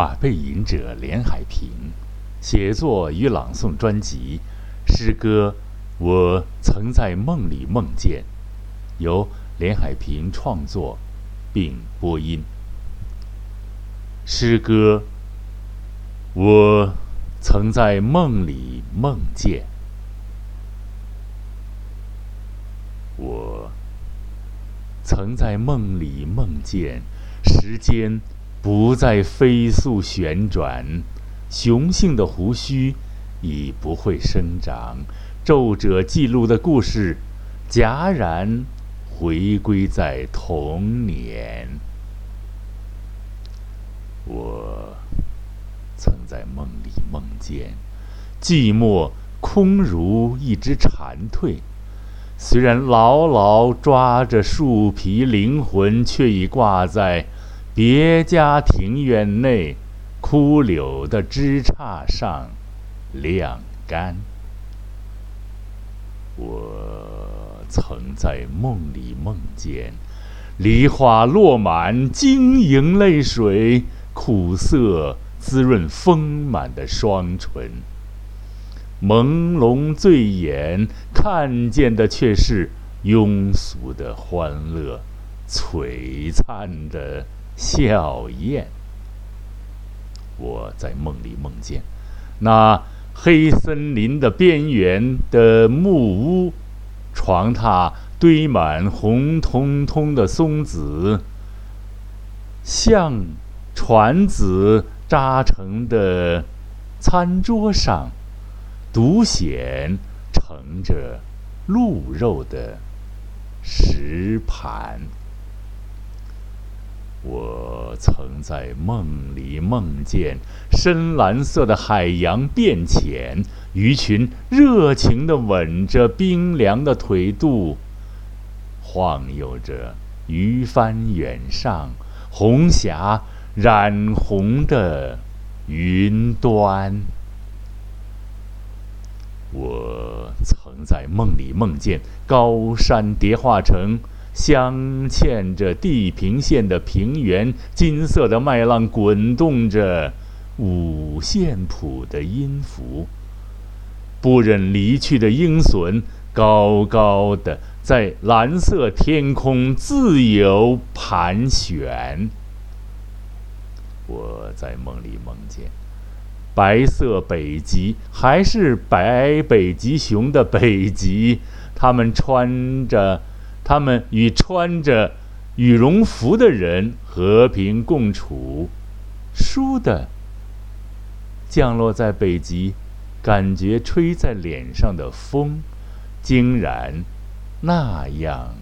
马背吟者连海平，写作与朗诵专辑诗歌《我曾在梦里梦见》，由连海平创作并播音。诗歌《我曾在梦里梦见》，我曾在梦里梦见时间。不再飞速旋转，雄性的胡须已不会生长。皱褶记录的故事，戛然回归在童年。我曾在梦里梦见，寂寞空如一只蝉蜕，虽然牢牢抓着树皮，灵魂却已挂在。别家庭院内，枯柳的枝杈上晾干。我曾在梦里梦见，梨花落满晶莹泪水，苦涩滋润丰满的双唇。朦胧醉眼，看见的却是庸俗的欢乐，璀璨的。笑靥。我在梦里梦见，那黑森林的边缘的木屋，床榻堆满红彤彤的松子，像船子扎成的餐桌上，独显盛着鹿肉的石盘。我曾在梦里梦见深蓝色的海洋变浅，鱼群热情地吻着冰凉的腿肚，晃悠着鱼帆远上，红霞染红的云端。我曾在梦里梦见高山叠化成。镶嵌着地平线的平原，金色的麦浪滚动着五线谱的音符。不忍离去的鹰隼，高高的在蓝色天空自由盘旋。我在梦里梦见，白色北极还是白北极熊的北极，它们穿着。他们与穿着羽绒服的人和平共处。倏地降落在北极，感觉吹在脸上的风，竟然那样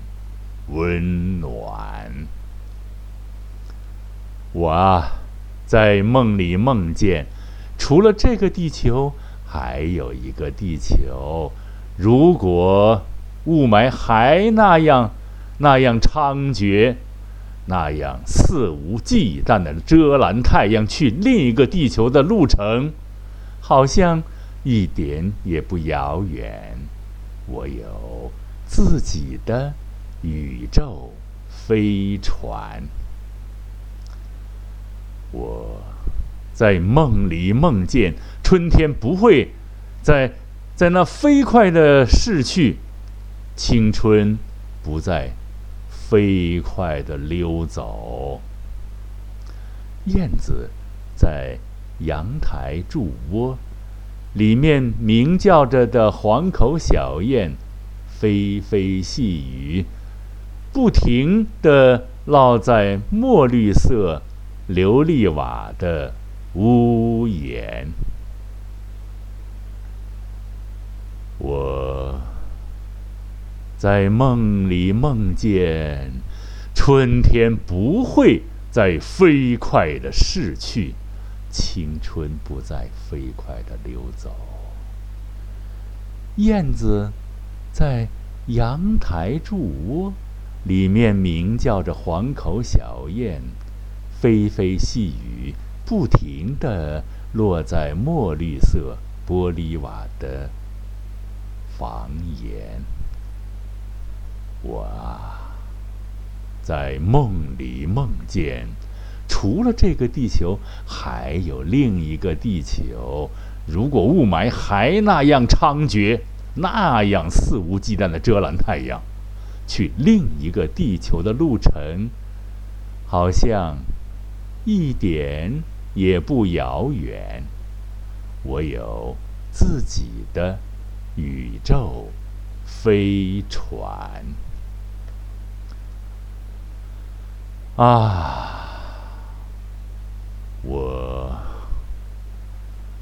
温暖。我啊，在梦里梦见，除了这个地球，还有一个地球。如果。雾霾还那样、那样猖獗，那样肆无忌惮地遮拦太阳去另一个地球的路程，好像一点也不遥远。我有自己的宇宙飞船，我在梦里梦见春天不会在在那飞快的逝去。青春不再飞快地溜走。燕子在阳台筑窝，里面鸣叫着的黄口小燕，飞飞细雨，不停地落在墨绿色琉璃瓦的屋檐。我。在梦里梦见，春天不会再飞快的逝去，青春不再飞快的溜走。燕子在阳台筑窝，里面鸣叫着黄口小燕，霏霏细雨，不停地落在墨绿色玻璃瓦的房檐。我啊，在梦里梦见，除了这个地球，还有另一个地球。如果雾霾还那样猖獗，那样肆无忌惮的遮拦太阳，去另一个地球的路程，好像一点也不遥远。我有自己的宇宙飞船啊！我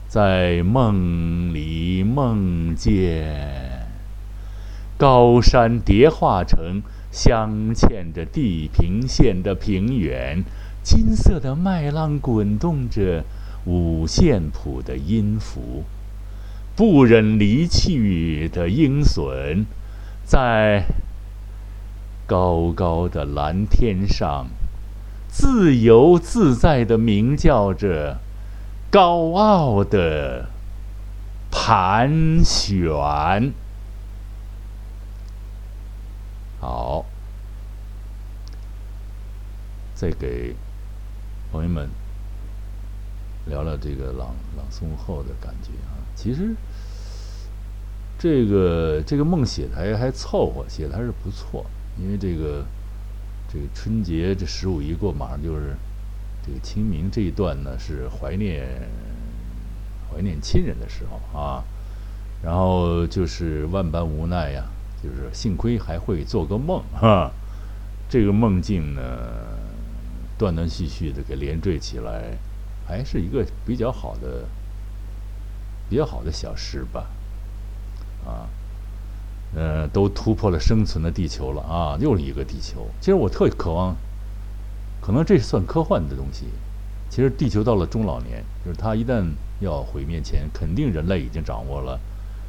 在梦里梦见高山叠化成镶嵌着地平线的平原，金色的麦浪滚动着。五线谱的音符，不忍离去的鹰隼，在高高的蓝天上，自由自在的鸣叫着，高傲的盘旋。好，再给朋友们。聊聊这个朗朗诵后的感觉啊，其实这个这个梦写的还还凑合，写的还是不错。因为这个这个春节这十五一过，马上就是这个清明这一段呢，是怀念怀念亲人的时候啊。然后就是万般无奈呀，就是幸亏还会做个梦哈。这个梦境呢，断断续续的给连缀起来。还是一个比较好的、比较好的小事吧，啊，呃，都突破了生存的地球了啊，又是一个地球。其实我特渴望，可能这算科幻的东西。其实地球到了中老年，就是它一旦要毁灭前，肯定人类已经掌握了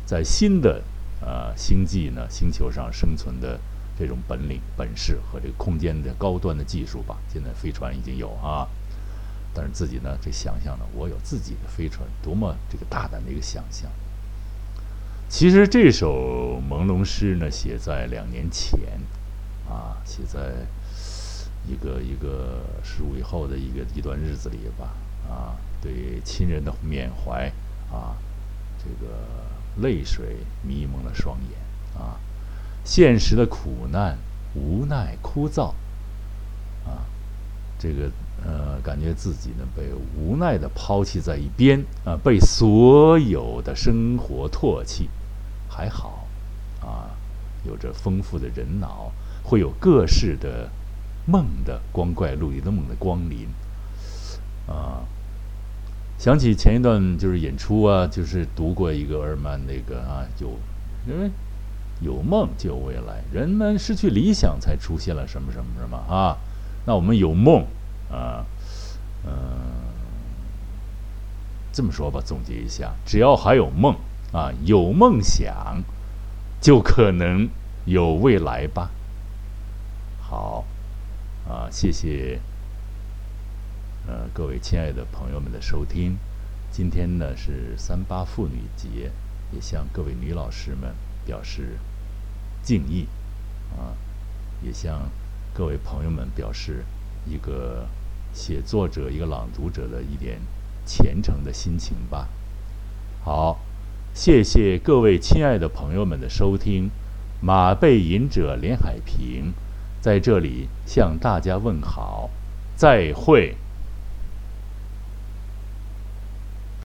在新的呃星际呢星球上生存的这种本领、本事和这个空间的高端的技术吧。现在飞船已经有啊。但是自己呢，这想象呢，我有自己的飞船，多么这个大胆的一个想象。其实这首朦胧诗呢，写在两年前，啊，写在一个一个十五以后的一个一段日子里吧，啊，对亲人的缅怀，啊，这个泪水迷蒙了双眼，啊，现实的苦难、无奈、枯燥，啊，这个。呃，感觉自己呢被无奈的抛弃在一边啊，被所有的生活唾弃。还好，有着丰富的人脑，会有各式的梦的光怪陆离的梦的光临。啊，想起前一段就是演出啊，就是读过一个尔曼那个啊，有因为有梦就有未来，人们失去理想才出现了什么什么什么啊，那我们有梦。啊，嗯，这么说吧，总结一下，只要还有梦啊，有梦想，就可能有未来吧。好，啊，谢谢，呃，各位亲爱的朋友们的收听。今天呢是三八妇女节，也向各位女老师们表示敬意，啊，也向各位朋友们表示一个。写作者一个朗读者的一点虔诚的心情吧。好，谢谢各位亲爱的朋友们的收听。马背吟者连海平在这里向大家问好，再会。